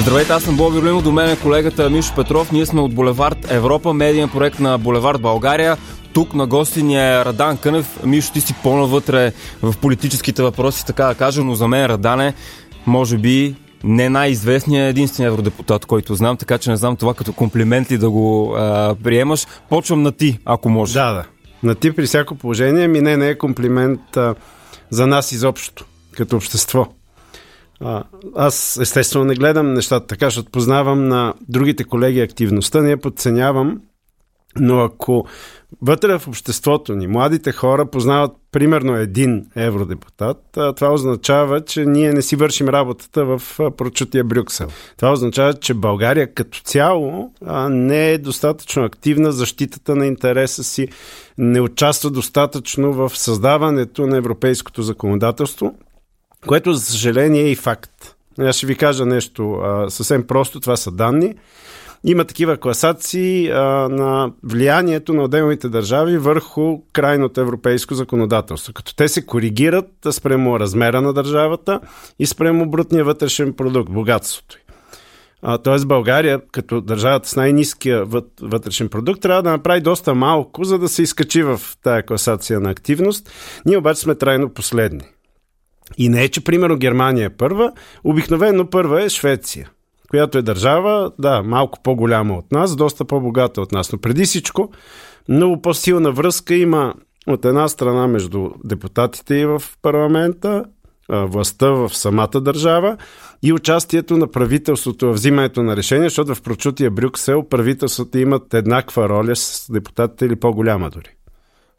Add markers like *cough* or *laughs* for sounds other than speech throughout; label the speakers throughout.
Speaker 1: Здравейте, аз съм Боби Орлинов, до мен е колегата Мишо Петров. Ние сме от Булевард Европа, медиен проект на Булевард България. Тук на гости ни е Радан Кънев. Мишо, ти си по-навътре в политическите въпроси, така да кажа, но за мен Радан е, може би, не най-известният, единствен евродепутат, който знам, така че не знам това като комплимент ли да го а, приемаш. Почвам на ти, ако може.
Speaker 2: Да, да. На ти при всяко положение ми не, не е комплимент а, за нас изобщо, като общество. Аз естествено не гледам нещата така, защото познавам на другите колеги активността, не я подценявам, но ако вътре в обществото ни младите хора познават примерно един евродепутат, това означава, че ние не си вършим работата в прочутия Брюксел. Това означава, че България като цяло не е достатъчно активна защитата на интереса си, не участва достатъчно в създаването на европейското законодателство, което за съжаление е и факт. Аз ще ви кажа нещо съвсем просто, това са данни. Има такива класации а, на влиянието на отделните държави върху крайното европейско законодателство, като те се коригират спрямо размера на държавата и спрямо брутния вътрешен продукт, богатството й. Тоест България, като държавата с най-низкия вътрешен продукт, трябва да направи доста малко, за да се изкачи в тая класация на активност. Ние обаче сме трайно последни. И не е, че примерно Германия е първа, обикновено първа е Швеция, която е държава, да, малко по-голяма от нас, доста по-богата от нас, но преди всичко много по-силна връзка има от една страна между депутатите и в парламента, властта в самата държава и участието на правителството в взимането на решения, защото в прочутия Брюксел правителството имат еднаква роля с депутатите или по-голяма дори.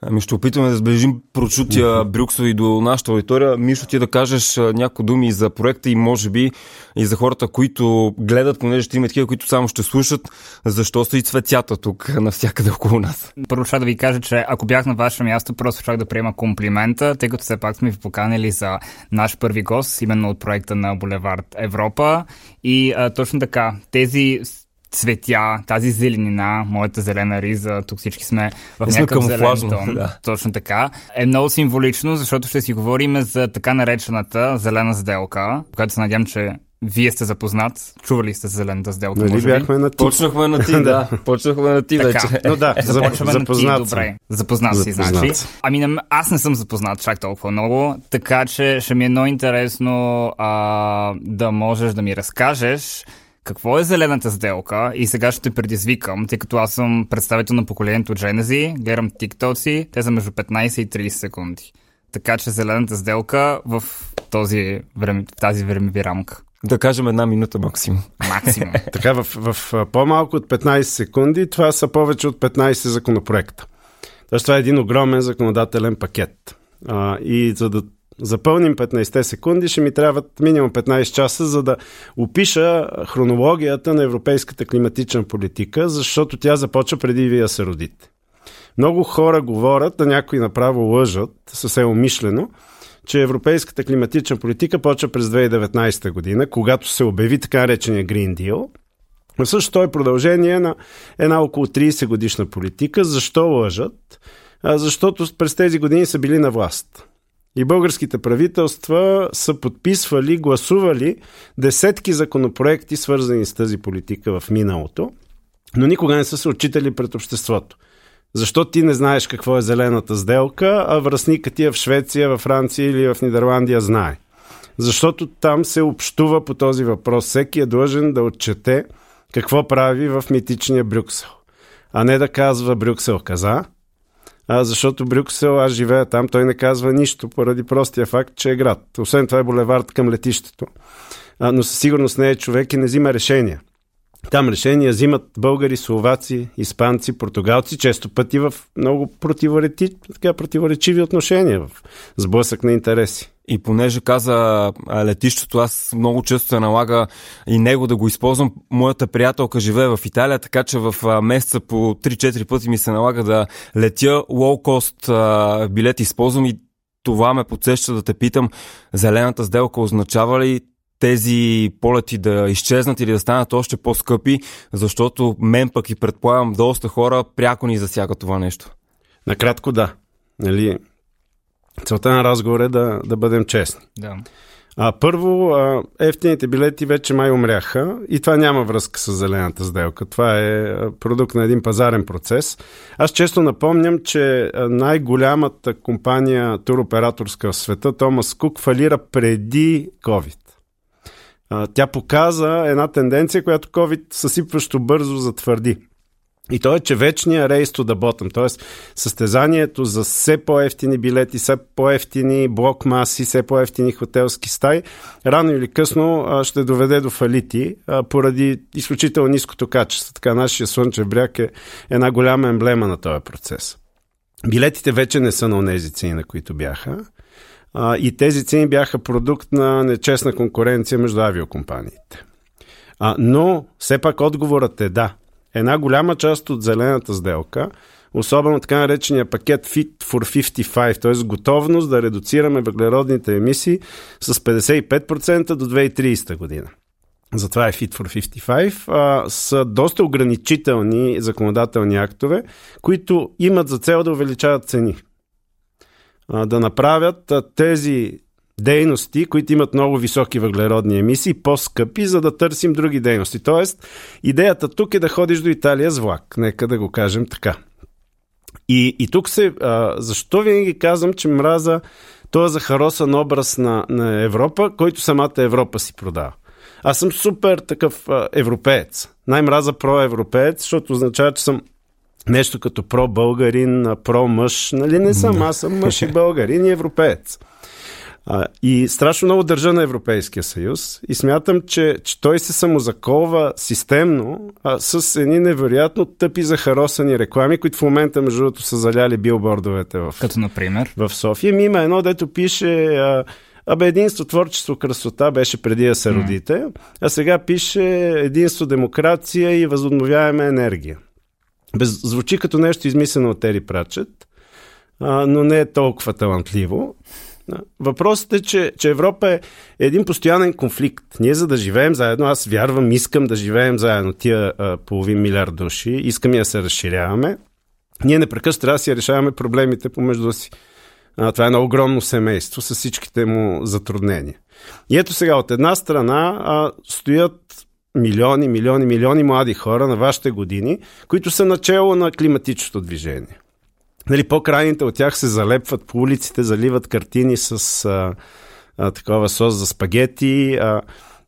Speaker 1: Ами ще опитаме да сближим прочутия Брюксел и до нашата аудитория. Мишо, ти да кажеш някои думи за проекта и може би и за хората, които гледат, понеже ще има такива, които само ще слушат, защо са и цветята тук *laughs* навсякъде около нас.
Speaker 3: Първо ще да ви кажа, че ако бях на ваше място, просто ще да приема комплимента, тъй като все пак сме ви поканили за наш първи гост, именно от проекта на Булевард Европа. И а, точно така, тези цветя, тази зеленина, моята зелена риза, тук всички сме в
Speaker 1: Ние
Speaker 3: някакъв зелен
Speaker 1: тон. Да.
Speaker 3: Точно така. Е много символично, защото ще си говорим за така наречената зелена сделка, която се надявам, че вие сте запознат. Чували сте зелената сделка?
Speaker 2: Нали бяхме на ти.
Speaker 1: Почнахме на ти, *laughs* да. Почнахме на ти вече.
Speaker 2: Но да,
Speaker 3: Започваме
Speaker 2: запознат
Speaker 3: на ти, добре. Запознат си, значи. Ами аз не съм запознат чак толкова много, така че ще ми е много интересно а, да можеш да ми разкажеш какво е зелената сделка и сега ще те предизвикам, тъй като аз съм представител на поколението Genesis, гледам тиктоци, те са между 15 и 30 секунди. Така че зелената сделка в, този време, в тази времеви рамка.
Speaker 1: Да кажем една минута максимум.
Speaker 3: Максимум. *laughs*
Speaker 2: така, в, в, по-малко от 15 секунди това са повече от 15 законопроекта. Тоест това е един огромен законодателен пакет. А, и за да запълним 15 секунди, ще ми трябват минимум 15 часа, за да опиша хронологията на европейската климатична политика, защото тя започва преди вие се родите. Много хора говорят, а някои направо лъжат, съвсем умишлено, че европейската климатична политика почва през 2019 година, когато се обяви така наречения Green Deal. Но също той е продължение на една около 30 годишна политика. Защо лъжат? Защото през тези години са били на власт. И българските правителства са подписвали, гласували десетки законопроекти, свързани с тази политика в миналото, но никога не са се отчитали пред обществото. Защо ти не знаеш какво е зелената сделка, а връзникът ти е в Швеция, във Франция или в Нидерландия знае? Защото там се общува по този въпрос. Всеки е длъжен да отчете какво прави в митичния Брюксел. А не да казва Брюксел каза, а, защото Брюксел, аз живея там, той не казва нищо, поради простия факт, че е град. Освен това е булевард към летището. А, но със сигурност не е човек и не взима решения. Там решения взимат българи, словаци, испанци, португалци, често пъти в много противоречиви отношения, в сблъсък на интереси.
Speaker 1: И понеже каза летището, аз много често се налага и него да го използвам. Моята приятелка живее в Италия, така че в месеца по 3-4 пъти ми се налага да летя лоукост билет използвам и това ме подсеща да те питам, зелената сделка означава ли тези полети да изчезнат или да станат още по-скъпи, защото мен пък и предполагам доста хора пряко ни засяга това нещо.
Speaker 2: Накратко да. Нали, целта на разговор е да, да бъдем честни.
Speaker 3: Да.
Speaker 2: А, първо, а, ефтините билети вече май умряха и това няма връзка с зелената сделка. Това е продукт на един пазарен процес. Аз често напомням, че най-голямата компания туроператорска в света, Томас Кук, фалира преди COVID. А, тя показа една тенденция, която COVID съсипващо бързо затвърди. И то е, че вечния рейс to the bottom, т.е. състезанието за все по-ефтини билети, все по-ефтини блок маси, все по-ефтини хотелски стаи, рано или късно ще доведе до фалити поради изключително ниското качество. Така нашия Слънчев бряг е една голяма емблема на този процес. Билетите вече не са на тези цени, на които бяха. и тези цени бяха продукт на нечестна конкуренция между авиокомпаниите. но все пак отговорът е да една голяма част от зелената сделка, особено така наречения пакет Fit for 55, т.е. готовност да редуцираме въглеродните емисии с 55% до 2030 година. Затова е Fit for 55, а, са доста ограничителни законодателни актове, които имат за цел да увеличават цени. А, да направят а, тези дейности, които имат много високи въглеродни емисии, по-скъпи, за да търсим други дейности. Тоест, идеята тук е да ходиш до Италия с влак. Нека да го кажем така. И, и тук се. А, защо винаги казвам, че мраза този захаросан образ на, на Европа, който самата Европа си продава. Аз съм супер такъв а, европеец. Най-мраза проевропеец, защото означава, че съм нещо като про-българин, про-мъж. Нали не съм, аз съм мъж и българин и европеец. А, и страшно много държа на Европейския съюз и смятам, че, че той се самозаколва системно а, с едни невероятно тъпи захаросани реклами, които в момента, между другото, са заляли билбордовете в,
Speaker 3: Като, например?
Speaker 2: в София. Ми има едно, дето пише... А, Абе, единство, творчество, красота беше преди да се родите, а сега пише единство, демокрация и възобновяема енергия. Без, звучи като нещо измислено от Тери Прачет, а, но не е толкова талантливо. Въпросът е, че, че Европа е един постоянен конфликт. Ние за да живеем заедно, аз вярвам, искам да живеем заедно, тия а, половин милиард души, искаме да се разширяваме. Ние непрекъснато трябва да си решаваме проблемите помежду си. А, това е едно огромно семейство с всичките му затруднения. И ето сега, от една страна а, стоят милиони, милиони, милиони млади хора на вашите години, които са начало на климатичното движение. Нали, по-крайните от тях се залепват по улиците, заливат картини с а, а, такова сос за спагети а,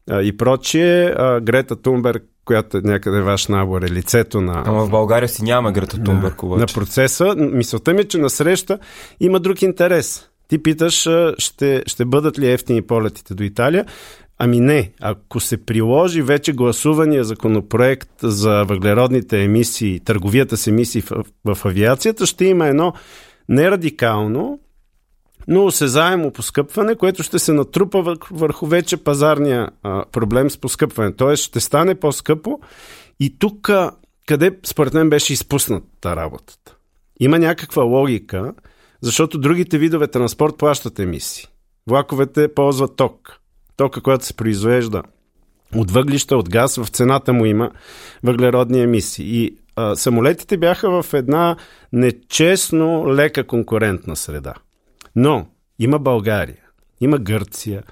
Speaker 2: а, и прочие. А, Грета Тунберг която е някъде ваш набор е лицето на...
Speaker 1: Ама в България си няма Грета Тунберг
Speaker 2: обаче. На процеса. Мисълта ми е, че на среща има друг интерес. Ти питаш, ще, ще бъдат ли ефтини полетите до Италия? Ами не, ако се приложи вече гласувания законопроект за въглеродните емисии, търговията с емисии в, в авиацията, ще има едно нерадикално, но осезаемо поскъпване, което ще се натрупа върху вече пазарния а, проблем с поскъпване. Тоест ще стане по-скъпо и тук къде според мен беше изпусната работата. Има някаква логика, защото другите видове транспорт плащат емисии. Влаковете ползват ток тока, която се произвежда от въглища, от газ, в цената му има въглеродни емисии. И а, самолетите бяха в една нечестно лека конкурентна среда. Но има България, има Гърция,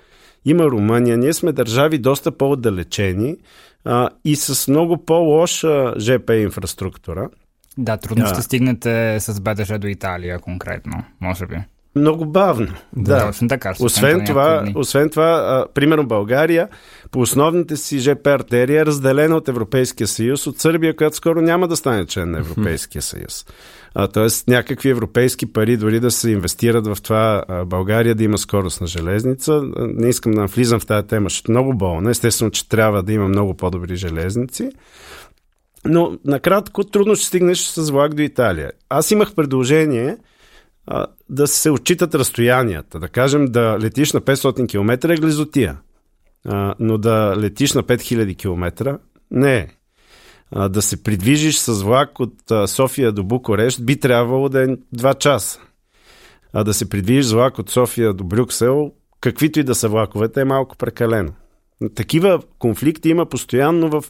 Speaker 2: има Румъния. Ние сме държави доста по-отдалечени а, и с много по-лоша ЖП инфраструктура.
Speaker 3: Да, трудно ще стигнете с БДЖ до Италия конкретно, може би.
Speaker 2: Много бавно. Да,
Speaker 3: точно така.
Speaker 2: Освен това, освен това а, примерно България по основните си ЖП артерия е разделена от Европейския съюз, от Сърбия, която скоро няма да стане член на Европейския съюз. А, тоест някакви европейски пари дори да се инвестират в това а, България да има скорост на железница. Не искам да влизам в тази тема, ще е много болна. Естествено, че трябва да има много по-добри железници. Но накратко трудно ще стигнеш с влак до Италия. Аз имах предложение – а, да се отчитат разстоянията. Да кажем, да летиш на 500 км е глизотия, но да летиш на 5000 км не е. Да се придвижиш с влак от София до Букурещ би трябвало да е 2 часа. А да се придвижиш с влак от София до Брюксел, каквито и да са влаковете, е малко прекалено. Такива конфликти има постоянно в,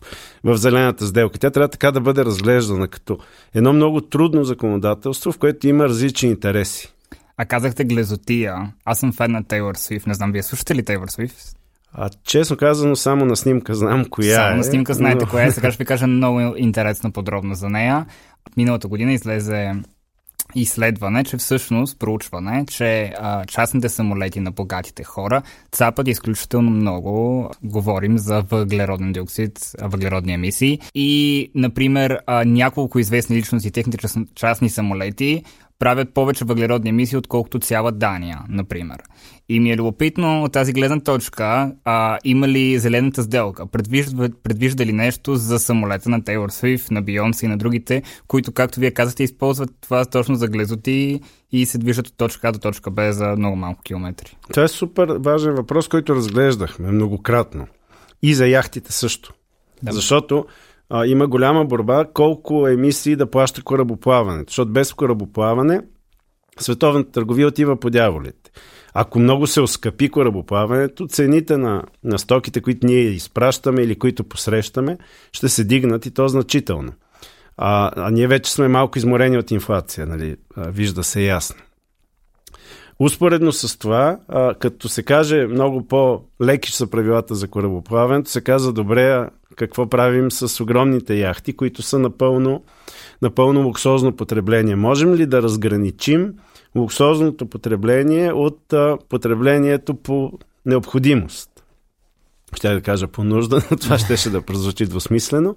Speaker 2: в зелената сделка. Тя трябва така да бъде разглеждана като едно много трудно законодателство, в което има различни интереси.
Speaker 3: А казахте глезотия. Аз съм фен на Тейлор Свифт. Не знам, вие слушате ли Тейлор Свифт?
Speaker 2: А честно казано, само на снимка знам коя
Speaker 3: само
Speaker 2: е.
Speaker 3: на снимка знаете но... коя е. Сега ще ви кажа много интересно подробно за нея. Миналата година излезе изследване, че всъщност проучване, че а, частните самолети на богатите хора цапат изключително много. Говорим за въглероден диоксид, въглеродни емисии. И, например, а, няколко известни личности, техните частни самолети правят повече въглеродни емисии, отколкото цяла Дания, например. И ми е любопитно от тази гледна точка, а, има ли зелената сделка? Предвижда, предвижда ли нещо за самолета на Тейлор Свифт, на Бионс и на другите, които, както вие казахте, използват това точно за глезоти и се движат от точка А до точка Б за много малко километри?
Speaker 2: Това е супер важен въпрос, който разглеждахме многократно. И за яхтите също. Да. Защото а, има голяма борба колко емисии да плаща корабоплаването. Защото без корабоплаване световната търговия отива по дяволите. Ако много се оскъпи корабоплаването, цените на, на стоките, които ние изпращаме или които посрещаме, ще се дигнат и то значително. А, а ние вече сме малко изморени от инфлация, нали? А, вижда се ясно. Успоредно с това, а, като се каже много по-леки са правилата за корабоплаването, се каза добре, какво правим с огромните яхти, които са напълно, напълно луксозно потребление. Можем ли да разграничим луксозното потребление от а, потреблението по необходимост? Ще да кажа по нужда, но това ще, ще да прозвучи двусмислено.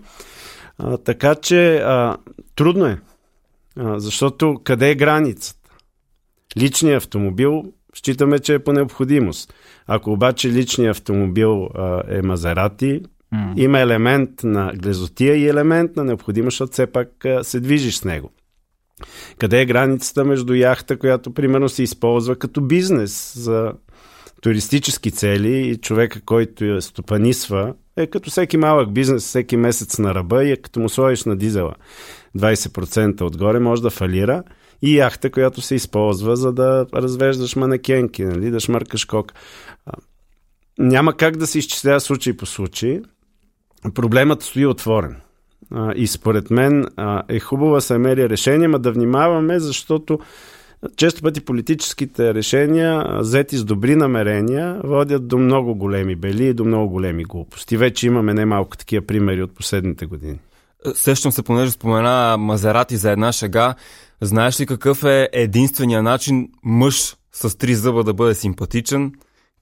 Speaker 2: А, така че а, трудно е, а, защото къде е границата? Личният автомобил считаме, че е по необходимост. Ако обаче личният автомобил а, е Мазерати, Mm. Има елемент на глезотия и елемент на необходимост, защото все пак се движиш с него. Къде е границата между яхта, която примерно се използва като бизнес за туристически цели и човека, който я стопанисва, е като всеки малък бизнес, всеки месец на ръба и е като му сложиш на дизела 20% отгоре, може да фалира и яхта, която се използва за да развеждаш манекенки, нали, да шмъркаш кок. Няма как да се изчислява случай по случай проблемът стои отворен. И според мен е хубаво да се мери решение, ма да внимаваме, защото често пъти политическите решения, взети с добри намерения, водят до много големи бели и до много големи глупости. Вече имаме немалко такива примери от последните години.
Speaker 1: Сещам се, понеже спомена Мазерати за една шега. Знаеш ли какъв е единствения начин мъж с три зъба да бъде симпатичен?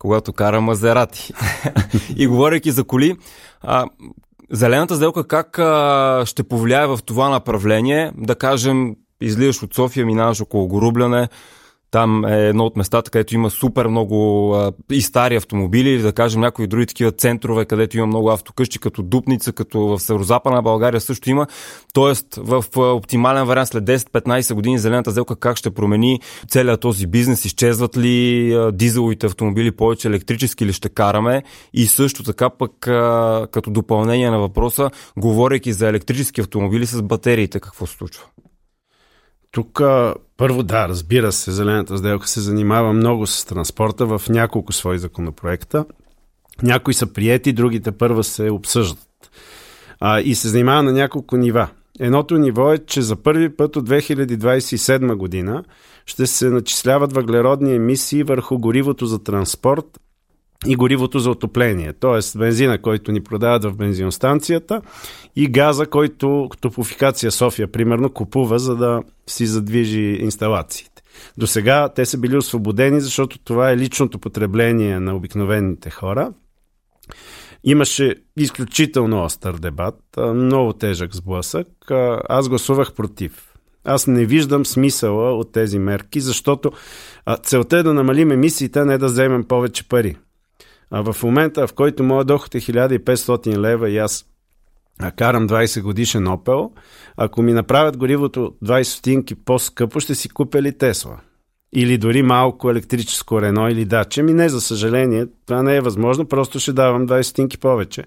Speaker 1: когато кара Мазерати. *laughs* и говоряки за коли, а, зелената сделка как а, ще повлияе в това направление? Да кажем, излизаш от София, минаваш около Горубляне, там е едно от местата, където има супер много а, и стари автомобили, или да кажем някои други такива центрове, където има много автокъщи, като Дупница, като в Северо-Западна България също има. Тоест, в оптимален вариант след 10-15 години зелената сделка как ще промени целият този бизнес? Изчезват ли а, дизеловите автомобили повече електрически ли ще караме? И също така пък а, като допълнение на въпроса, говорейки за електрически автомобили с батериите, какво се случва?
Speaker 2: Тук първо да, разбира се, Зелената сделка се занимава много с транспорта в няколко свои законопроекта. Някои са приети, другите първа се обсъждат. А, и се занимава на няколко нива. Едното ниво е, че за първи път от 2027 година ще се начисляват въглеродни емисии върху горивото за транспорт и горивото за отопление. Тоест бензина, който ни продават в бензиностанцията и газа, който Топофикация София, примерно, купува, за да си задвижи инсталациите. До сега те са били освободени, защото това е личното потребление на обикновените хора. Имаше изключително остър дебат, много тежък сблъсък. Аз гласувах против. Аз не виждам смисъла от тези мерки, защото целта е да намалим емисиите, не да вземем повече пари. А в момента, в който моят доход е 1500 лева и аз карам 20 годишен Opel, ако ми направят горивото 20 стотинки по-скъпо, ще си купя ли Тесла? Или дори малко електрическо Рено или Дача. Ми не, за съжаление, това не е възможно, просто ще давам 20 стотинки повече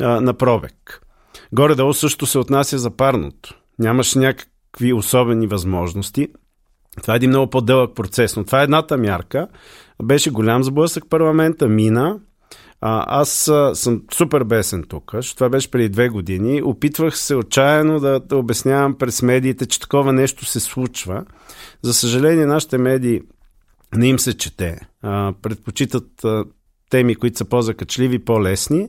Speaker 2: а, на пробег. Горе-долу също се отнася за парното. Нямаш някакви особени възможности. Това е един много по-дълъг процес, но това е едната мярка. Беше голям сблъсък парламента, мина А, аз а, съм супер бесен тук. Това беше преди две години. Опитвах се отчаяно да, да обяснявам през медиите, че такова нещо се случва. За съжаление, нашите медии не им се чете. А, предпочитат а, теми, които са по-закачливи, по-лесни.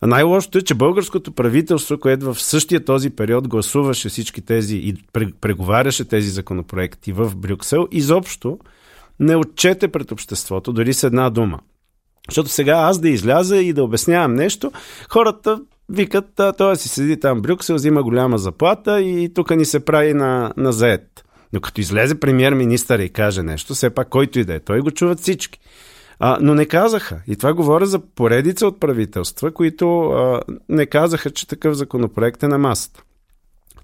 Speaker 2: А най-лошото е, че българското правителство, което в същия този период гласуваше всички тези и преговаряше тези законопроекти в Брюксел, изобщо не отчете пред обществото, дори с една дума. Защото сега аз да изляза и да обяснявам нещо, хората викат, той си седи там в Брюксел, взима голяма заплата и тук ни се прави на, на заед. Но като излезе премьер-министър и каже нещо, все пак който и да е, той го чуват всички. А, но не казаха. И това говоря за поредица от правителства, които а, не казаха, че такъв законопроект е на масата.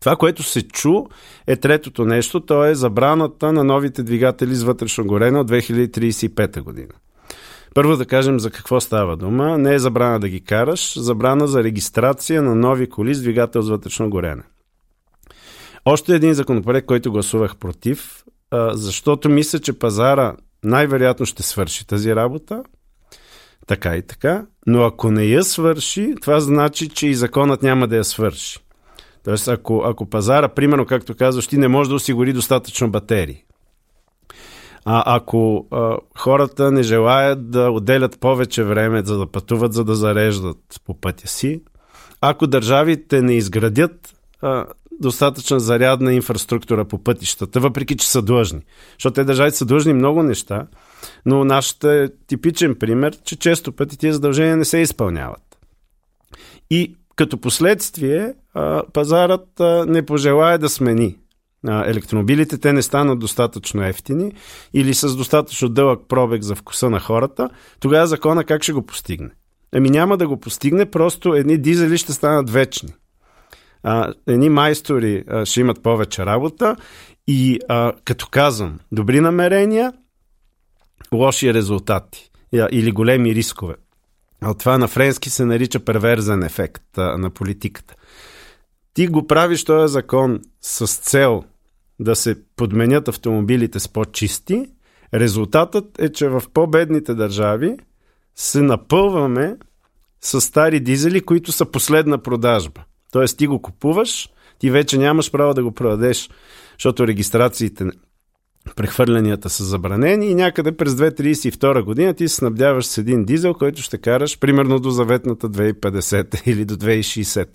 Speaker 2: Това, което се чу, е третото нещо, то е забраната на новите двигатели с вътрешно горене от 2035 година. Първо да кажем за какво става дума. Не е забрана да ги караш, забрана за регистрация на нови коли с двигател с вътрешно горене. Още един законопроект, който гласувах против, защото мисля, че пазара най-вероятно ще свърши тази работа. Така и така. Но ако не я свърши, това значи, че и законът няма да я свърши. Тоест, ако, ако пазара, примерно, както казваш, ти не може да осигури достатъчно батерии. А ако а, хората не желаят да отделят повече време, за да пътуват, за да зареждат по пътя си, ако държавите не изградят а, достатъчна зарядна инфраструктура по пътищата, въпреки че са длъжни. Защото те държавите са длъжни много неща, но нашата е типичен пример, че често пъти тези задължения не се изпълняват. И като последствие пазарът не пожелая да смени електромобилите, те не станат достатъчно ефтини или с достатъчно дълъг пробег за вкуса на хората, тогава закона как ще го постигне? Еми няма да го постигне, просто едни дизели ще станат вечни а, едни майстори а, ще имат повече работа и а, като казвам, добри намерения, лоши резултати или големи рискове. А това на френски се нарича перверзен ефект а, на политиката. Ти го правиш този закон с цел да се подменят автомобилите с по-чисти. Резултатът е, че в по-бедните държави се напълваме с стари дизели, които са последна продажба. Тоест ти го купуваш, ти вече нямаш право да го продадеш, защото регистрациите, прехвърлянията са забранени и някъде през 2032 година ти се снабдяваш с един дизел, който ще караш примерно до заветната 2050 *laughs* или до 2060.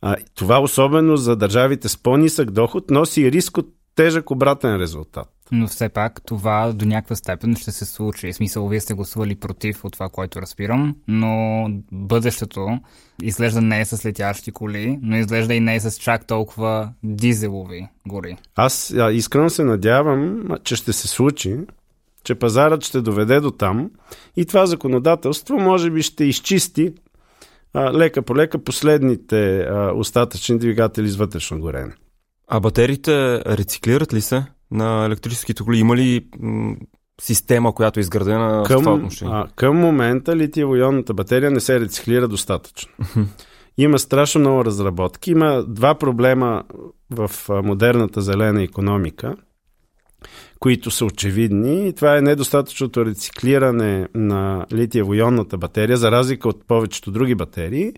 Speaker 2: А, това особено за държавите с по-нисък доход носи риск от тежък обратен резултат.
Speaker 3: Но все пак това до някаква степен ще се случи. В смисъл, вие сте гласували против от това, което разбирам, но бъдещето изглежда не е с летящи коли, но изглежда и не е с чак толкова дизелови гори.
Speaker 2: Аз искрено се надявам, че ще се случи, че пазарът ще доведе до там и това законодателство може би ще изчисти а, лека по лека последните а, остатъчни двигатели с вътрешно горене.
Speaker 1: А батериите рециклират ли се на електрическите коли? Има ли м- система, която е изградена
Speaker 2: към,
Speaker 1: в това отношение?
Speaker 2: А, към момента литиево-ионната батерия не се рециклира достатъчно. *laughs* Има страшно много разработки. Има два проблема в модерната зелена економика, които са очевидни. И това е недостатъчното рециклиране на литиево-ионната батерия, за разлика от повечето други батерии,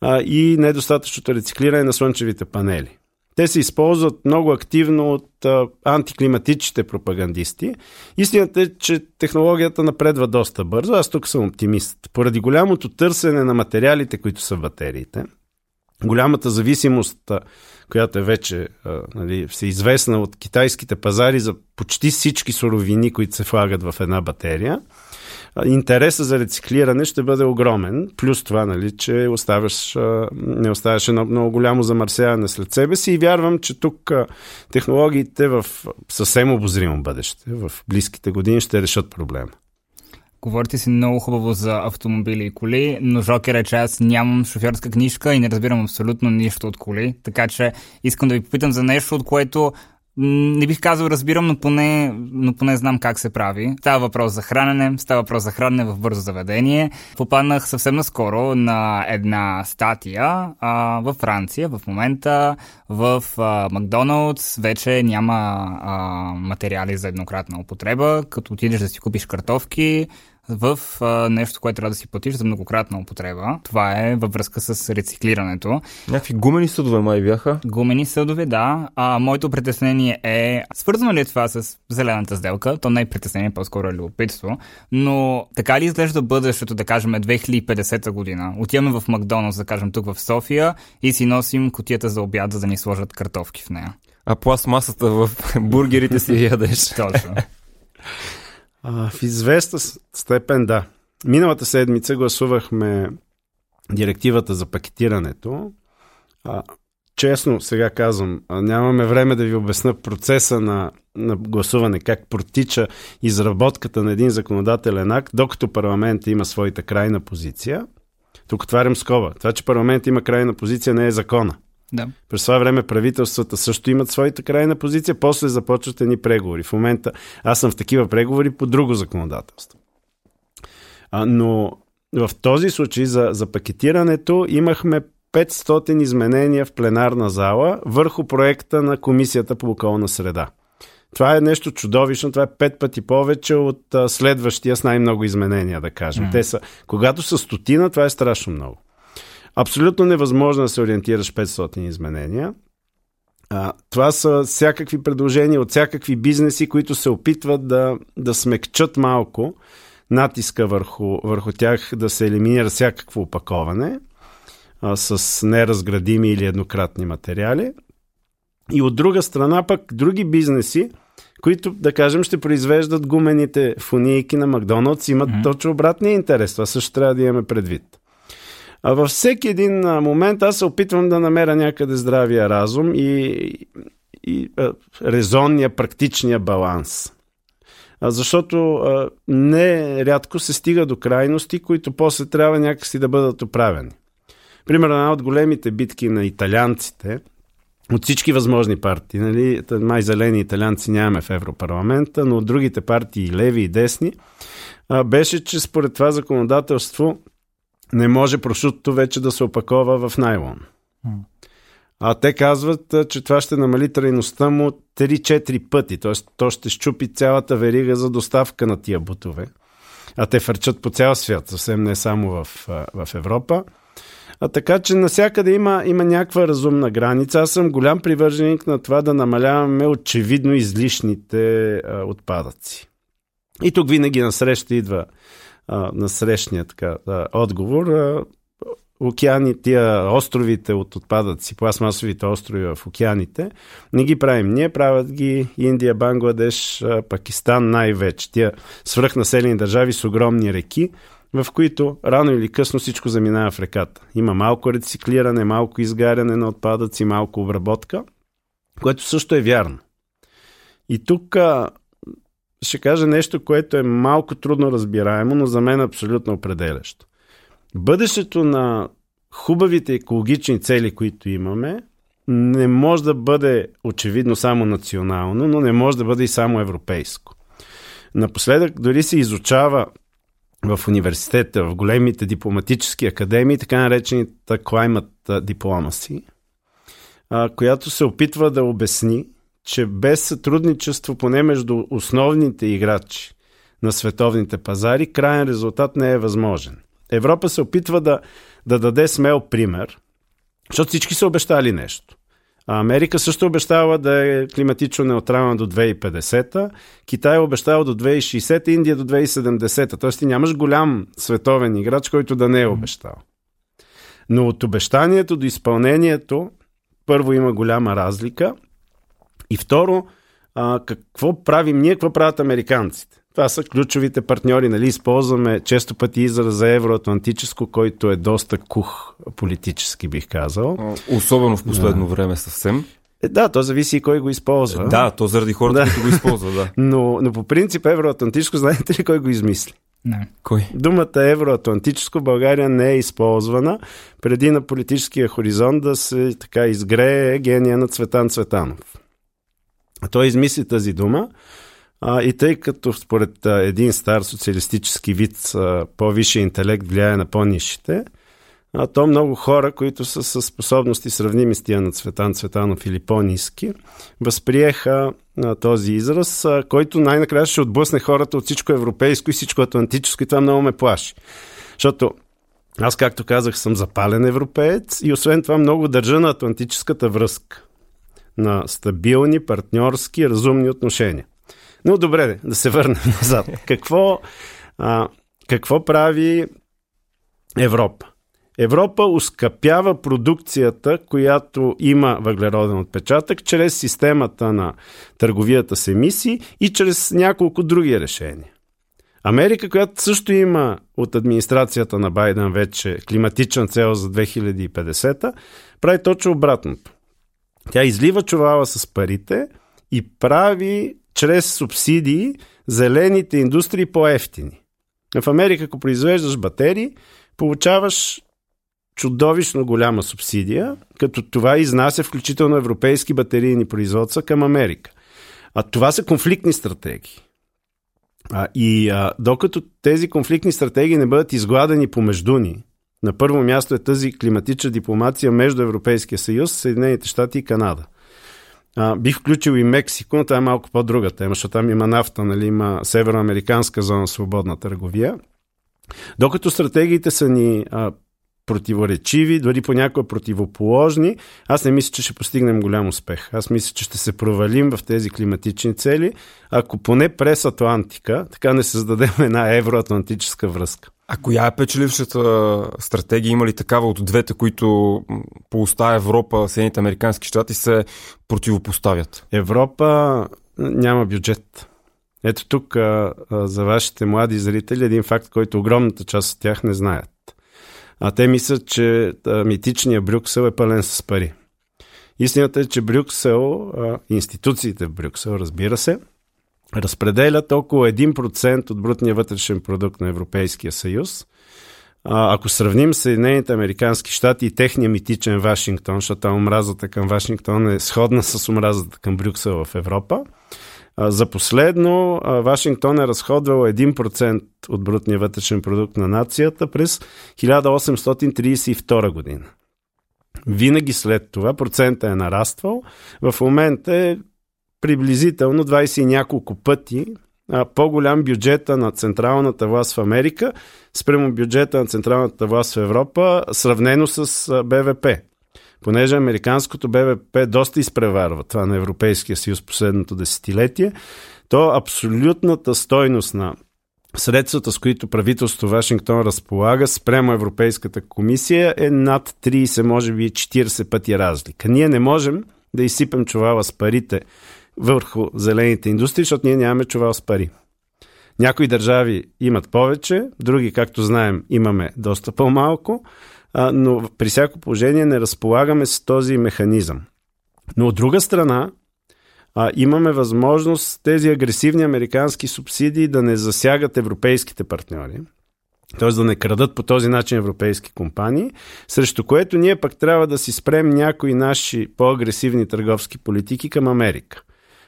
Speaker 2: а, и недостатъчното рециклиране на слънчевите панели. Те се използват много активно от а, антиклиматичните пропагандисти. Истината е, че технологията напредва доста бързо. Аз тук съм оптимист. Поради голямото търсене на материалите, които са батериите, голямата зависимост, която е вече а, нали, се известна от китайските пазари за почти всички суровини, които се влагат в една батерия, интереса за рециклиране ще бъде огромен. Плюс това, нали, че оставяш, не оставяш едно много голямо замърсяване след себе си и вярвам, че тук технологиите в съвсем обозримо бъдеще, в близките години ще решат проблема.
Speaker 3: Говорите си много хубаво за автомобили и коли, но Жокер е, че аз нямам шофьорска книжка и не разбирам абсолютно нищо от коли. Така че искам да ви попитам за нещо, от което не бих казал разбирам, но поне, но поне знам как се прави. Става въпрос за хранене, става въпрос за хранене в бързо заведение. Попаднах съвсем наскоро на една статия а, във Франция. В момента в а, Макдоналдс вече няма а, материали за еднократна употреба. Като отидеш да си купиш картофки, в а, нещо, което трябва да си платиш за многократна употреба. Това е във връзка с рециклирането.
Speaker 1: Някакви гумени съдове май бяха?
Speaker 3: Гумени съдове, да. А, моето притеснение е, свързано ли е това с зелената сделка? То не е притеснение, по-скоро е любопитство. Но така ли изглежда бъдещето, да кажем, 2050 година? Отиваме в Макдоналдс, да кажем, тук в София и си носим котията за обяд, за да ни сложат картофки в нея.
Speaker 1: А пластмасата в *laughs* бургерите си ядеш.
Speaker 3: Точно. *laughs*
Speaker 2: А, в известна степен да. Миналата седмица гласувахме директивата за пакетирането. А, честно сега казвам, нямаме време да ви обясна процеса на, на гласуване, как протича изработката на един законодателен акт, докато парламент има своята крайна позиция. Тук отварям скоба. Това, че парламент има крайна позиция, не е закона.
Speaker 3: Да.
Speaker 2: През това време правителствата също имат своята крайна позиция, после започват едни преговори. В момента аз съм в такива преговори по друго законодателство. А, но в този случай за, за пакетирането имахме 500 изменения в пленарна зала върху проекта на Комисията по околна среда. Това е нещо чудовищно, това е пет пъти повече от следващия с най-много изменения, да кажем. Mm. Те са, когато са стотина, това е страшно много. Абсолютно невъзможно да се ориентираш 500 изменения. А, това са всякакви предложения от всякакви бизнеси, които се опитват да, да смекчат малко натиска върху, върху тях да се елиминира всякакво опаковане а, с неразградими или еднократни материали. И от друга страна пък други бизнеси, които, да кажем, ще произвеждат гумените фунийки на Макдоналдс, имат mm-hmm. точно обратния интерес. Това също трябва да имаме предвид. Във всеки един момент аз се опитвам да намеря някъде здравия разум и, и резонния, практичния баланс. Защото не рядко се стига до крайности, които после трябва някакси да бъдат оправени. Примерно една от големите битки на италианците, от всички възможни партии, нали, май зелени италианци нямаме в Европарламента, но от другите партии, леви и десни, беше, че според това законодателство не може прошутото вече да се опакова в найлон. А те казват, че това ще намали трайността му 3-4 пъти, т.е. то ще щупи цялата верига за доставка на тия бутове. А те фърчат по цял свят, съвсем не само в, в Европа. А така че насякъде има, има някаква разумна граница. Аз съм голям привърженик на това да намаляваме очевидно излишните а, отпадъци. И тук винаги насреща идва а, на срещния така, а, отговор. А, океани, тия островите от отпадъци, пластмасовите острови в океаните, не ги правим ние, правят ги Индия, Бангладеш, Пакистан най-вече. Тия свръхнаселени държави с огромни реки, в които рано или късно всичко заминава в реката. Има малко рециклиране, малко изгаряне на отпадъци, малко обработка, което също е вярно. И тук ще кажа нещо, което е малко трудно разбираемо, но за мен е абсолютно определящо. Бъдещето на хубавите екологични цели, които имаме, не може да бъде очевидно само национално, но не може да бъде и само европейско. Напоследък дори се изучава в университета, в големите дипломатически академии, така наречената climate diplomacy, която се опитва да обясни че без сътрудничество поне между основните играчи на световните пазари, крайен резултат не е възможен. Европа се опитва да, да даде смел пример, защото всички са обещали нещо. А Америка също обещава да е климатично неутрална до 2050, Китай е обещава до 2060, Индия до 2070. Тоест ти нямаш голям световен играч, който да не е обещал. Но от обещанието до изпълнението първо има голяма разлика и второ, а, какво правим ние, какво правят американците? Това са ключовите партньори, нали? Използваме често пъти израза евроатлантическо, който е доста кух политически, бих казал.
Speaker 1: Особено в последно да. време съвсем.
Speaker 2: Е, да, то зависи и кой го използва.
Speaker 1: Да, то заради хората, да. които го използват, да. *laughs*
Speaker 2: но, но по принцип евроатлантическо, знаете ли кой го измисли?
Speaker 3: Не.
Speaker 1: Кой?
Speaker 2: Думата евроатлантическо в България не е използвана преди на политическия хоризонт да се така изгрее гения на Цветан Цветанов. Той измисли тази дума а, и тъй като според а, един стар социалистически вид а, по-висши интелект влияе на по-нишите, а то много хора, които са с способности сравними с тия на Цветан Цветанов или по-низки, възприеха а, този израз, а, който най-накрая ще отблъсне хората от всичко европейско и всичко атлантическо и това много ме плаши. Защото аз, както казах, съм запален европеец и освен това много държа на атлантическата връзка. На стабилни, партньорски, разумни отношения. Но добре, да се върнем *laughs* назад. Какво, а, какво прави Европа? Европа ускъпява продукцията, която има въглероден отпечатък, чрез системата на търговията с емисии и чрез няколко други решения. Америка, която също има от администрацията на Байден вече климатична цел за 2050, прави точно обратното. Тя излива чувала с парите и прави чрез субсидии зелените индустрии по-ефтини. В Америка, ако произвеждаш батерии, получаваш чудовищно голяма субсидия, като това изнася включително европейски батерийни производства към Америка. А това са конфликтни стратегии. А, и а, докато тези конфликтни стратегии не бъдат изгладени помежду ни, на първо място е тази климатична дипломация между Европейския съюз, Съединените щати и Канада. А, бих включил и Мексико, но това е малко по-друга тема, защото там има нафта, нали, има североамериканска зона свободна търговия. Докато стратегиите са ни а, противоречиви, дори понякога противоположни, аз не мисля, че ще постигнем голям успех. Аз мисля, че ще се провалим в тези климатични цели, ако поне през Атлантика така не създадем *laughs* една евроатлантическа връзка.
Speaker 1: А коя е печелившата стратегия? Има ли такава от двете, които по уста Европа, Съединените Американски щати се противопоставят?
Speaker 2: Европа няма бюджет. Ето тук а, за вашите млади зрители един факт, който огромната част от тях не знаят. А те мислят, че а, митичният Брюксел е пълен с пари. Истината е, че Брюксел, а, институциите в Брюксел, разбира се, разпределят около 1% от брутния вътрешен продукт на Европейския съюз. Ако сравним Съединените Американски щати и техния митичен Вашингтон, защото омразата към Вашингтон е сходна с омразата към Брюксел в Европа, за последно, Вашингтон е разходвал 1% от брутния вътрешен продукт на нацията през 1832 година. Винаги след това процента е нараствал. В момента е приблизително 20 и няколко пъти по-голям бюджета на централната власт в Америка спрямо бюджета на централната власт в Европа, сравнено с БВП понеже американското БВП доста изпреварва това на Европейския съюз последното десетилетие, то абсолютната стойност на средствата, с които правителството Вашингтон разполага спрямо Европейската комисия е над 30, може би 40 пъти разлика. Ние не можем да изсипем чувала с парите върху зелените индустрии, защото ние нямаме чувал с пари. Някои държави имат повече, други, както знаем, имаме доста по-малко но при всяко положение не разполагаме с този механизъм. Но от друга страна, имаме възможност тези агресивни американски субсидии да не засягат европейските партньори, т.е. да не крадат по този начин европейски компании, срещу което ние пък трябва да си спрем някои наши по-агресивни търговски политики към Америка.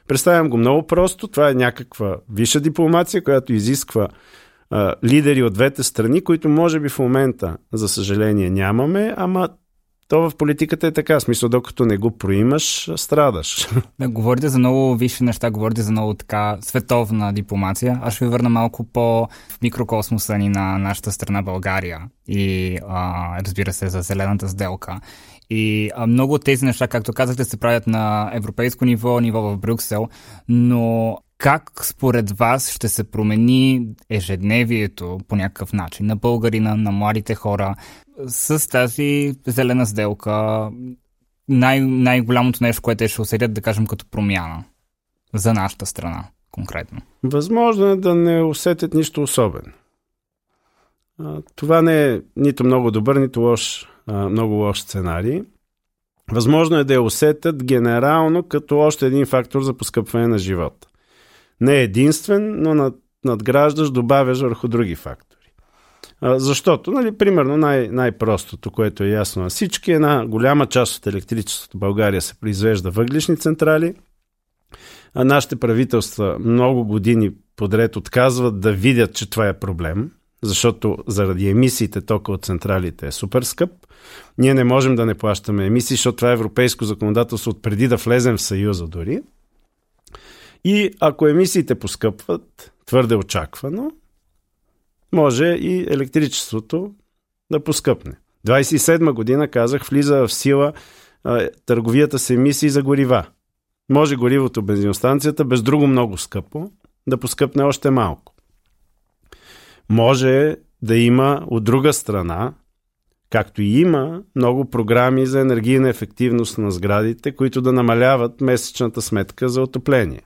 Speaker 2: Представям го много просто. Това е някаква висша дипломация, която изисква а, лидери от двете страни, които може би в момента, за съжаление, нямаме, ама то в политиката е така. Смисъл, докато не го проимаш, страдаш.
Speaker 3: Да, говорите за много висши неща, говорите за много така световна дипломация. Аз ще ви върна малко по в микрокосмоса ни на нашата страна България и а, разбира се за зелената сделка. И а, много от тези неща, както казахте, се правят на европейско ниво, ниво в Брюксел, но как според вас ще се промени ежедневието по някакъв начин на българина, на младите хора с тази зелена сделка? Най- най-голямото нещо, което ще усетят, да кажем, като промяна за нашата страна конкретно.
Speaker 2: Възможно е да не усетят нищо особено. Това не е нито много добър, нито лош, много лош сценарий. Възможно е да я усетят генерално като още един фактор за поскъпване на живота не единствен, но над, надграждаш, добавяш върху други фактори. А, защото, нали, примерно най- най-простото, което е ясно на всички, една голяма част от електричеството в България се произвежда въглишни централи, а нашите правителства много години подред отказват да видят, че това е проблем. Защото заради емисиите тока от централите е супер скъп. Ние не можем да не плащаме емисии, защото това е европейско законодателство от преди да влезем в Съюза дори. И ако емисиите поскъпват, твърде очаквано, може и електричеството да поскъпне. 27 година, казах, влиза в сила а, търговията с емисии за горива. Може горивото бензиностанцията, без друго много скъпо, да поскъпне още малко. Може да има от друга страна, както и има, много програми за енергийна ефективност на сградите, които да намаляват месечната сметка за отопление.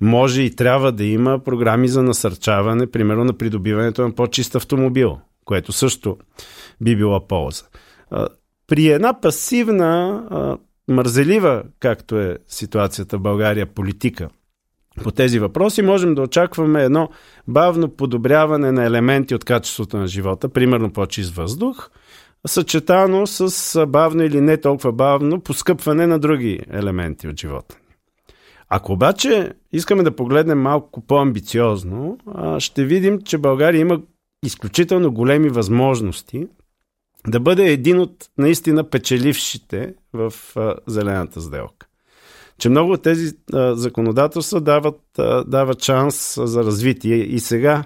Speaker 2: Може и трябва да има програми за насърчаване, примерно на придобиването на по-чист автомобил, което също би било полза. При една пасивна, мързелива, както е ситуацията в България, политика по тези въпроси, можем да очакваме едно бавно подобряване на елементи от качеството на живота, примерно по-чист въздух, съчетано с бавно или не толкова бавно поскъпване на други елементи от живота. Ако обаче искаме да погледнем малко по-амбициозно, ще видим, че България има изключително големи възможности да бъде един от наистина печелившите в зелената сделка. Че много от тези законодателства дават, дават шанс за развитие. И сега,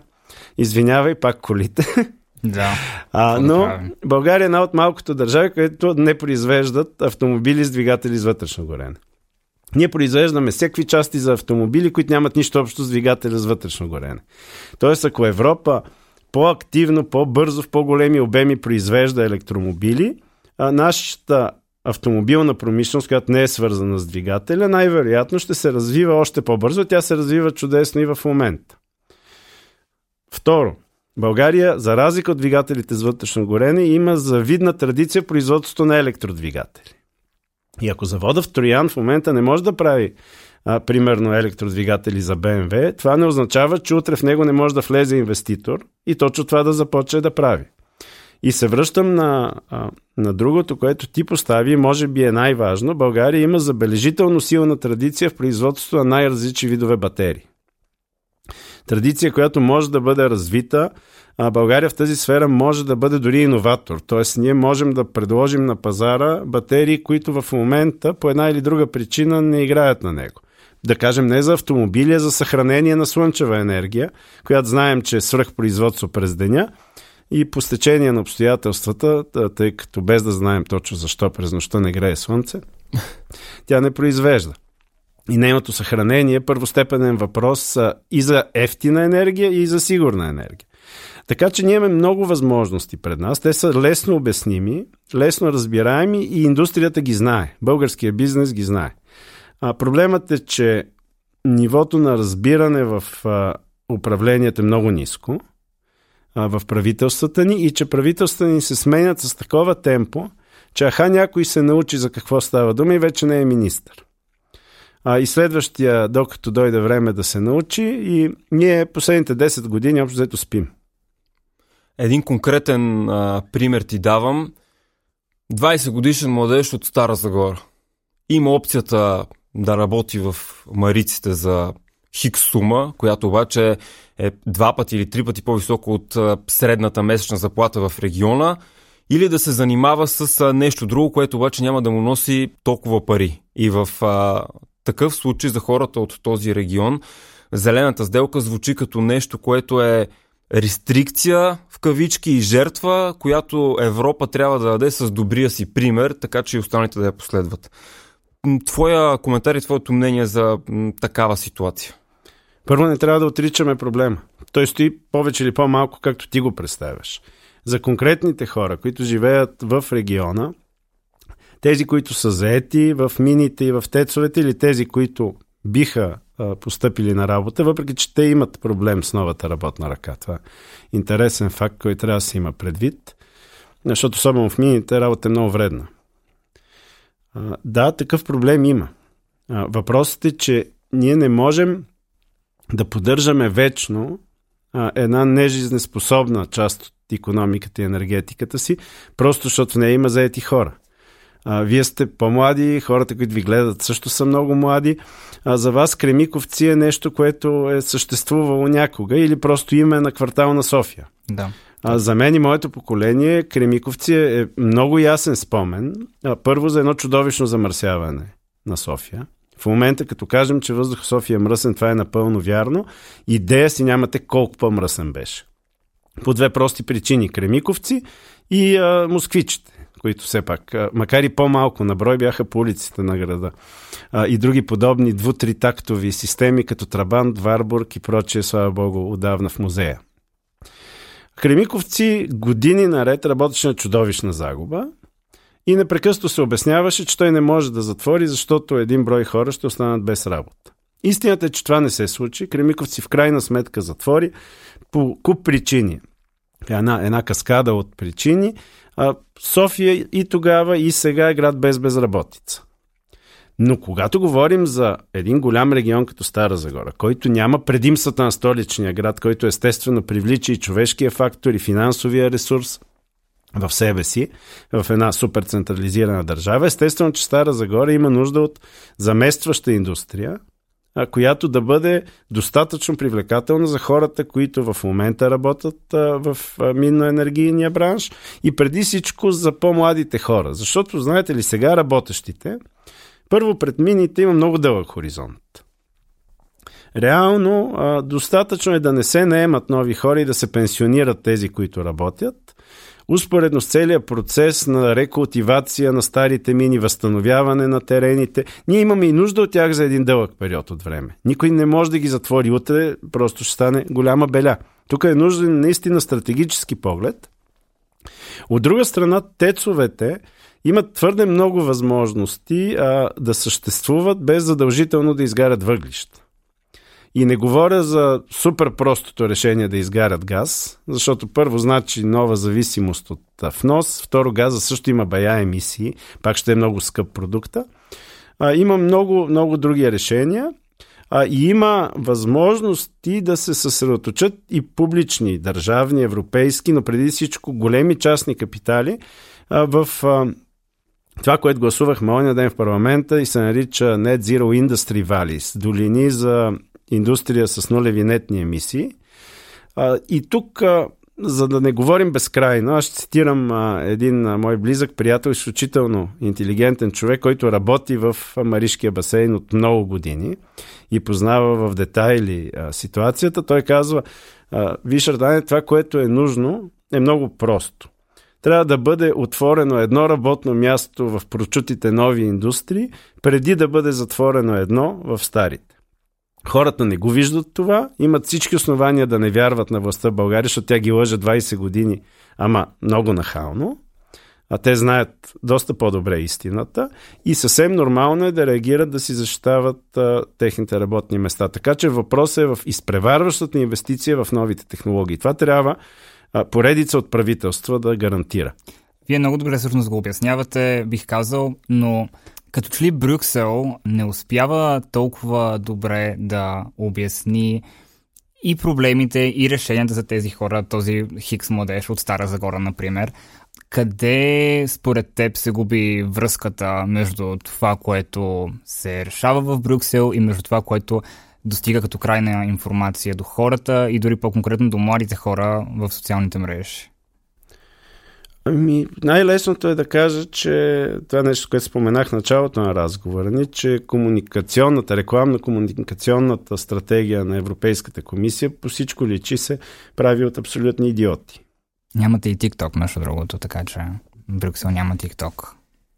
Speaker 2: извинявай пак колите, *laughs*
Speaker 3: да.
Speaker 2: А, но България е една от малкото държави, които не произвеждат автомобили с двигатели с вътрешно горене. Ние произвеждаме всеки части за автомобили, които нямат нищо общо с двигателя с вътрешно горене. Тоест, ако Европа по-активно, по-бързо, в по-големи обеми произвежда електромобили, а нашата автомобилна промишленост, която не е свързана с двигателя, най-вероятно ще се развива още по-бързо. Тя се развива чудесно и в момента. Второ, България, за разлика от двигателите с вътрешно горене, има завидна традиция в производството на електродвигатели. И ако завода в Троян в момента не може да прави а, примерно електродвигатели за БМВ, това не означава, че утре в него не може да влезе инвеститор и точно това да започне да прави. И се връщам на, на другото, което ти постави, може би е най-важно. България има забележително силна традиция в производството на най-различни видове батерии. Традиция, която може да бъде развита а България в тази сфера може да бъде дори иноватор. Тоест, ние можем да предложим на пазара батерии, които в момента по една или друга причина не играят на него. Да кажем не за автомобили, а за съхранение на слънчева енергия, която знаем, че е свръхпроизводство през деня и по стечение на обстоятелствата, тъй като без да знаем точно защо през нощта не грее слънце, тя не произвежда. И нейното съхранение е първостепенен въпрос и за ефтина енергия, и за сигурна енергия. Така че ние имаме много възможности пред нас. Те са лесно обясними, лесно разбираеми и индустрията ги знае. Българския бизнес ги знае. А, проблемът е, че нивото на разбиране в управлението е много ниско а, в правителствата ни и че правителствата ни се сменят с такова темпо, че аха някой се научи за какво става дума и вече не е министър. А, и следващия, докато дойде време да се научи, и ние последните 10 години общо взето спим.
Speaker 1: Един конкретен а, пример ти давам. 20 годишен младеж от Стара Загора. Има опцията да работи в Мариците за хикс сума, която обаче е два пъти или три пъти по-високо от средната месечна заплата в региона, или да се занимава с нещо друго, което обаче няма да му носи толкова пари. И в а, такъв случай за хората от този регион, зелената сделка звучи като нещо, което е рестрикция в кавички и жертва, която Европа трябва да даде с добрия си пример, така че и останалите да я последват. Твоя коментар и твоето мнение за такава ситуация?
Speaker 2: Първо не трябва да отричаме проблема. Той стои повече или по-малко, както ти го представяш. За конкретните хора, които живеят в региона, тези, които са заети в мините и в тецовете, или тези, които биха постъпили на работа, въпреки че те имат проблем с новата работна ръка. Това е интересен факт, който трябва да се има предвид, защото особено в мините работа е много вредна. А, да, такъв проблем има. А, въпросът е, че ние не можем да поддържаме вечно а, една нежизнеспособна част от економиката и енергетиката си, просто защото в нея има заети хора. А, вие сте по-млади, хората, които ви гледат също са много млади. А, за вас Кремиковци е нещо, което е съществувало някога или просто име на квартал на София.
Speaker 3: Да.
Speaker 2: А, за мен и моето поколение Кремиковци е много ясен спомен. А, първо за едно чудовищно замърсяване на София. В момента, като кажем, че въздух в София е мръсен, това е напълно вярно. Идея си нямате колко по-мръсен беше. По две прости причини. Кремиковци и а, москвичите които все пак, макар и по-малко на брой, бяха по улиците на града. А, и други подобни дву-тритактови системи, като Трабант, Варбург и прочие, слава богу, отдавна в музея. Кремиковци години наред работеше на чудовищна загуба и непрекъснато се обясняваше, че той не може да затвори, защото един брой хора ще останат без работа. Истината е, че това не се случи. Кремиковци в крайна сметка затвори по куп причини. Една, една каскада от причини. А, София и тогава и сега е град без безработица. Но когато говорим за един голям регион като Стара Загора, който няма предимствата на столичния град, който естествено привлича и човешкия фактор и финансовия ресурс в себе си, в една супер централизирана държава, естествено, че Стара Загора има нужда от заместваща индустрия, която да бъде достатъчно привлекателна за хората, които в момента работят в минно-енергийния бранш и преди всичко за по-младите хора. Защото, знаете ли, сега работещите, първо пред мините има много дълъг хоризонт. Реално, достатъчно е да не се наемат нови хора и да се пенсионират тези, които работят – Успоредно с целият процес на рекултивация на старите мини, възстановяване на терените, ние имаме и нужда от тях за един дълъг период от време. Никой не може да ги затвори утре, просто ще стане голяма беля. Тук е нужен наистина стратегически поглед. От друга страна, тецовете имат твърде много възможности а, да съществуват без задължително да изгарят въглища. И не говоря за супер простото решение да изгарят газ, защото първо значи нова зависимост от внос, второ газа също има бая емисии, пак ще е много скъп продукта. А, има много, много други решения а, и има възможности да се съсредоточат и публични, държавни, европейски, но преди всичко големи частни капитали а, в а, това, което гласувахме оня ден в парламента и се нарича Net Zero Industry Valleys, долини за индустрия с нулеви нетни емисии. И тук, за да не говорим безкрайно, аз ще цитирам един мой близък приятел, изключително интелигентен човек, който работи в Маришкия басейн от много години и познава в детайли ситуацията. Той казва, виж, Ардане, това, което е нужно, е много просто. Трябва да бъде отворено едно работно място в прочутите нови индустрии, преди да бъде затворено едно в старите. Хората не го виждат това, имат всички основания да не вярват на властта в България, защото тя ги лъжа 20 години, ама много нахално. А те знаят доста по-добре истината и съвсем нормално е да реагират да си защитават а, техните работни места. Така че въпросът е в изпреварващата инвестиция в новите технологии. Това трябва а, поредица от правителства да гарантира.
Speaker 3: Вие много добре всъщност го обяснявате, бих казал, но като че ли Брюксел не успява толкова добре да обясни и проблемите, и решенията за тези хора, този Хикс младеж от Стара Загора, например. Къде според теб се губи връзката между това, което се решава в Брюксел и между това, което достига като крайна информация до хората и дори по-конкретно до младите хора в социалните мрежи?
Speaker 2: Ами, най-лесното е да кажа, че това е нещо, което споменах в началото на разговора ни, че комуникационната, рекламно-комуникационната стратегия на Европейската комисия по всичко личи се прави от абсолютни идиоти.
Speaker 3: Нямате и TikTok, между другото, така че Брюксел няма TikTok.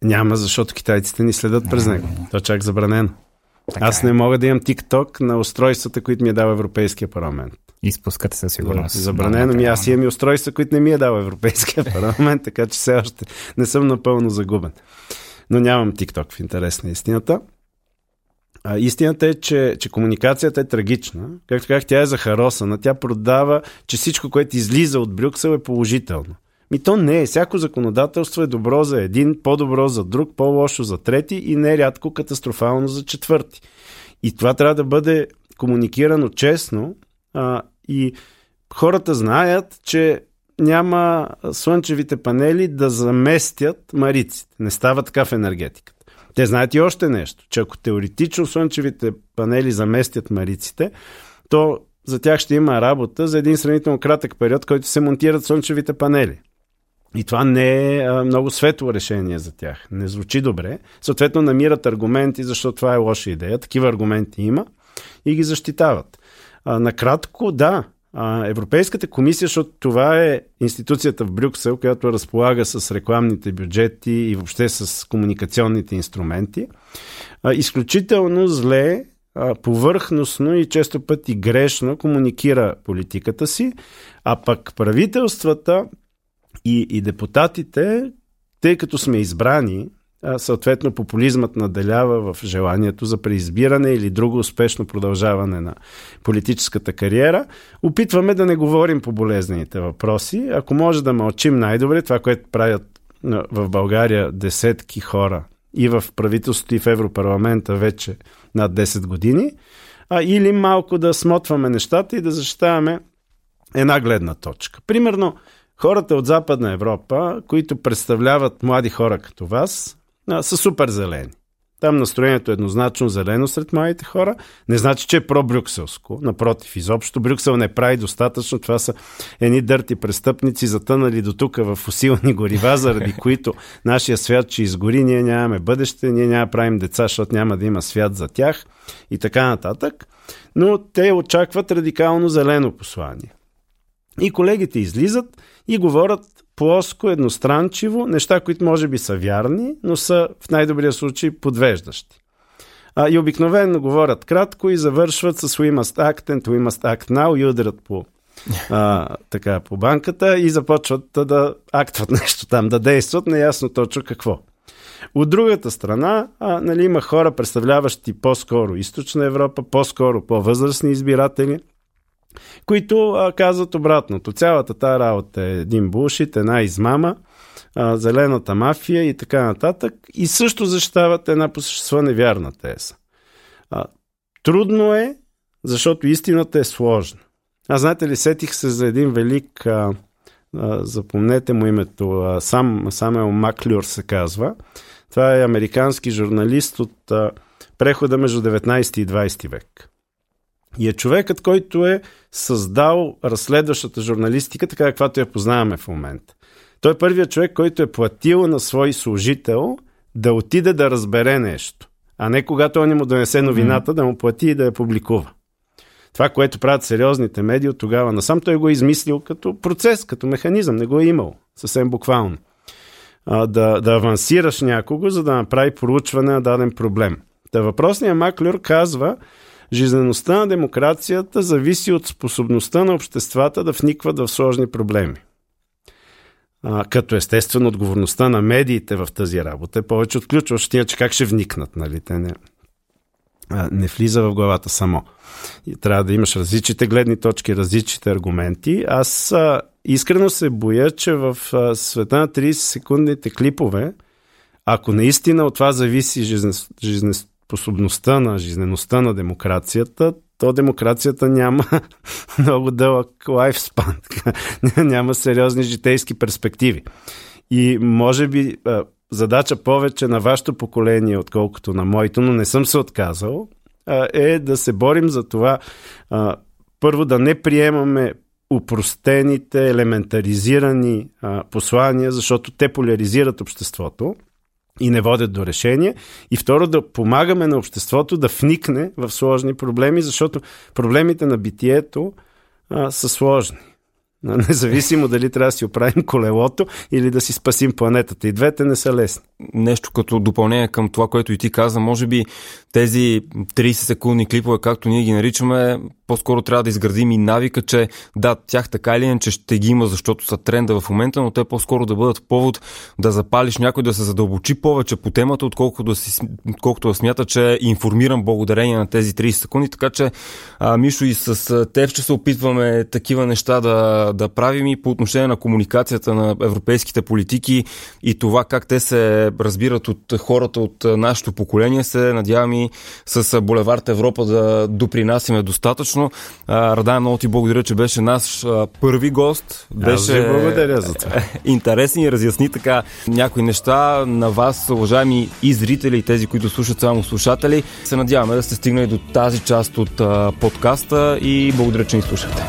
Speaker 2: Няма, защото китайците ни следят не, през него. Не, не. То е чак забранено. Така Аз не е. мога да имам TikTok на устройствата, които ми е дал Европейския парламент.
Speaker 3: Изпускате със сигурност.
Speaker 2: Да, забранено ми. Аз имам и устройства, които не ми е дал Европейския *laughs* парламент, така че все още не съм напълно загубен. Но нямам TikTok в интерес на истината. А, истината е, че, че комуникацията е трагична. Както как тя е захаросана. Тя продава, че всичко, което излиза от Брюксел е положително. Ми то не е. Всяко законодателство е добро за един, по-добро за друг, по-лошо за трети и нерядко катастрофално за четвърти. И това трябва да бъде комуникирано честно а, и хората знаят, че няма слънчевите панели да заместят мариците. Не става така в енергетиката. Те знаят и още нещо, че ако теоретично слънчевите панели заместят мариците, то за тях ще има работа за един сравнително кратък период, който се монтират слънчевите панели. И това не е а, много светло решение за тях. Не звучи добре. Съответно, намират аргументи, защото това е лоша идея. Такива аргументи има и ги защитават. А, накратко, да, Европейската комисия, защото това е институцията в Брюксел, която разполага с рекламните бюджети и въобще с комуникационните инструменти, изключително зле, повърхностно и често пъти грешно комуникира политиката си, а пък правителствата и, и депутатите, тъй като сме избрани, съответно популизмът наделява в желанието за преизбиране или друго успешно продължаване на политическата кариера. Опитваме да не говорим по болезнените въпроси. Ако може да мълчим най-добре, това, което правят в България десетки хора и в правителството и в Европарламента вече над 10 години, а, или малко да смотваме нещата и да защитаваме една гледна точка. Примерно, хората от Западна Европа, които представляват млади хора като вас, са супер зелени. Там настроението е еднозначно зелено сред младите хора. Не значи, че е про-брюкселско. Напротив, изобщо Брюксел не прави достатъчно. Това са едни дърти престъпници, затънали до тук в усилни горива, заради *laughs* които нашия свят ще изгори. Ние нямаме бъдеще, ние няма правим деца, защото няма да има свят за тях и така нататък. Но те очакват радикално зелено послание. И колегите излизат и говорят плоско, едностранчиво, неща, които може би са вярни, но са в най-добрия случай подвеждащи. А, и обикновено говорят кратко и завършват с We must act and we must act now и ударят по, а, *laughs* така, по банката и започват да актват *laughs* нещо там, да действат, неясно точно какво. От другата страна, а, нали, има хора, представляващи по-скоро източна Европа, по-скоро по-възрастни избиратели – които а, казват обратното. Цялата тази работа е един булшит, една измама, а, зелената мафия и така нататък. И също защитават една по същество невярна теза. А, трудно е, защото истината е сложна. Аз знаете ли, сетих се за един велик, а, а, запомнете му името, а, сам, Самел Маклюр се казва. Това е американски журналист от а, прехода между 19 и 20 век. И е човекът, който е създал разследващата журналистика, така каквато я познаваме в момента. Той е първият човек, който е платил на свой служител да отиде да разбере нещо, а не когато он му донесе новината, да му плати и да я публикува. Това, което правят сериозните медии от тогава насам, той го е измислил като процес, като механизъм, не го е имал, съвсем буквално. А, да, да авансираш някого, за да направи проучване на даден проблем. Та въпросният Маклюр казва, Жизнеността на демокрацията зависи от способността на обществата да вникват в сложни проблеми. А, като естествено отговорността на медиите в тази работа е повече от ключващия, че как ще вникнат, нали? Те не, а, не влиза в главата само. И трябва да имаш различните гледни точки, различните аргументи. Аз а, искрено се боя, че в а, света на 30 секундните клипове, ако наистина от това зависи жизнес, способността на жизнеността на демокрацията, то демокрацията няма *laughs* много дълъг лайфспан, *laughs* няма сериозни житейски перспективи. И може би задача повече на вашето поколение, отколкото на моето, но не съм се отказал, е да се борим за това първо да не приемаме упростените, елементаризирани послания, защото те поляризират обществото и не водят до решение. И второ, да помагаме на обществото да вникне в сложни проблеми, защото проблемите на битието а, са сложни. *laughs* Независимо дали трябва да си оправим колелото или да си спасим планетата. И двете не са лесни.
Speaker 1: Нещо като допълнение към това, което и ти каза, може би тези 30 секундни клипове, както ние ги наричаме, по-скоро трябва да изградим и навика, че да, тях така или иначе ще ги има, защото са тренда в момента, но те по-скоро да бъдат повод да запалиш някой да се задълбочи повече по темата, отколкото да, си, отколкото да смята, че е информиран благодарение на тези 30 секунди. Така че, а, Мишо, и с теб ще се опитваме такива неща да, да правим и по отношение на комуникацията на европейските политики и това как те се разбират от хората от нашето поколение, се надявам и с Булевард Европа да допринасяме достатъчно страшно. А, Радан, много ти благодаря, че беше наш а, първи гост. Беше
Speaker 2: благодаря за това. *laughs*
Speaker 1: интересен и разясни така някои неща на вас, уважаеми и зрители, и тези, които слушат само слушатели. Се надяваме да сте стигнали до тази част от а, подкаста и благодаря, че ни слушате.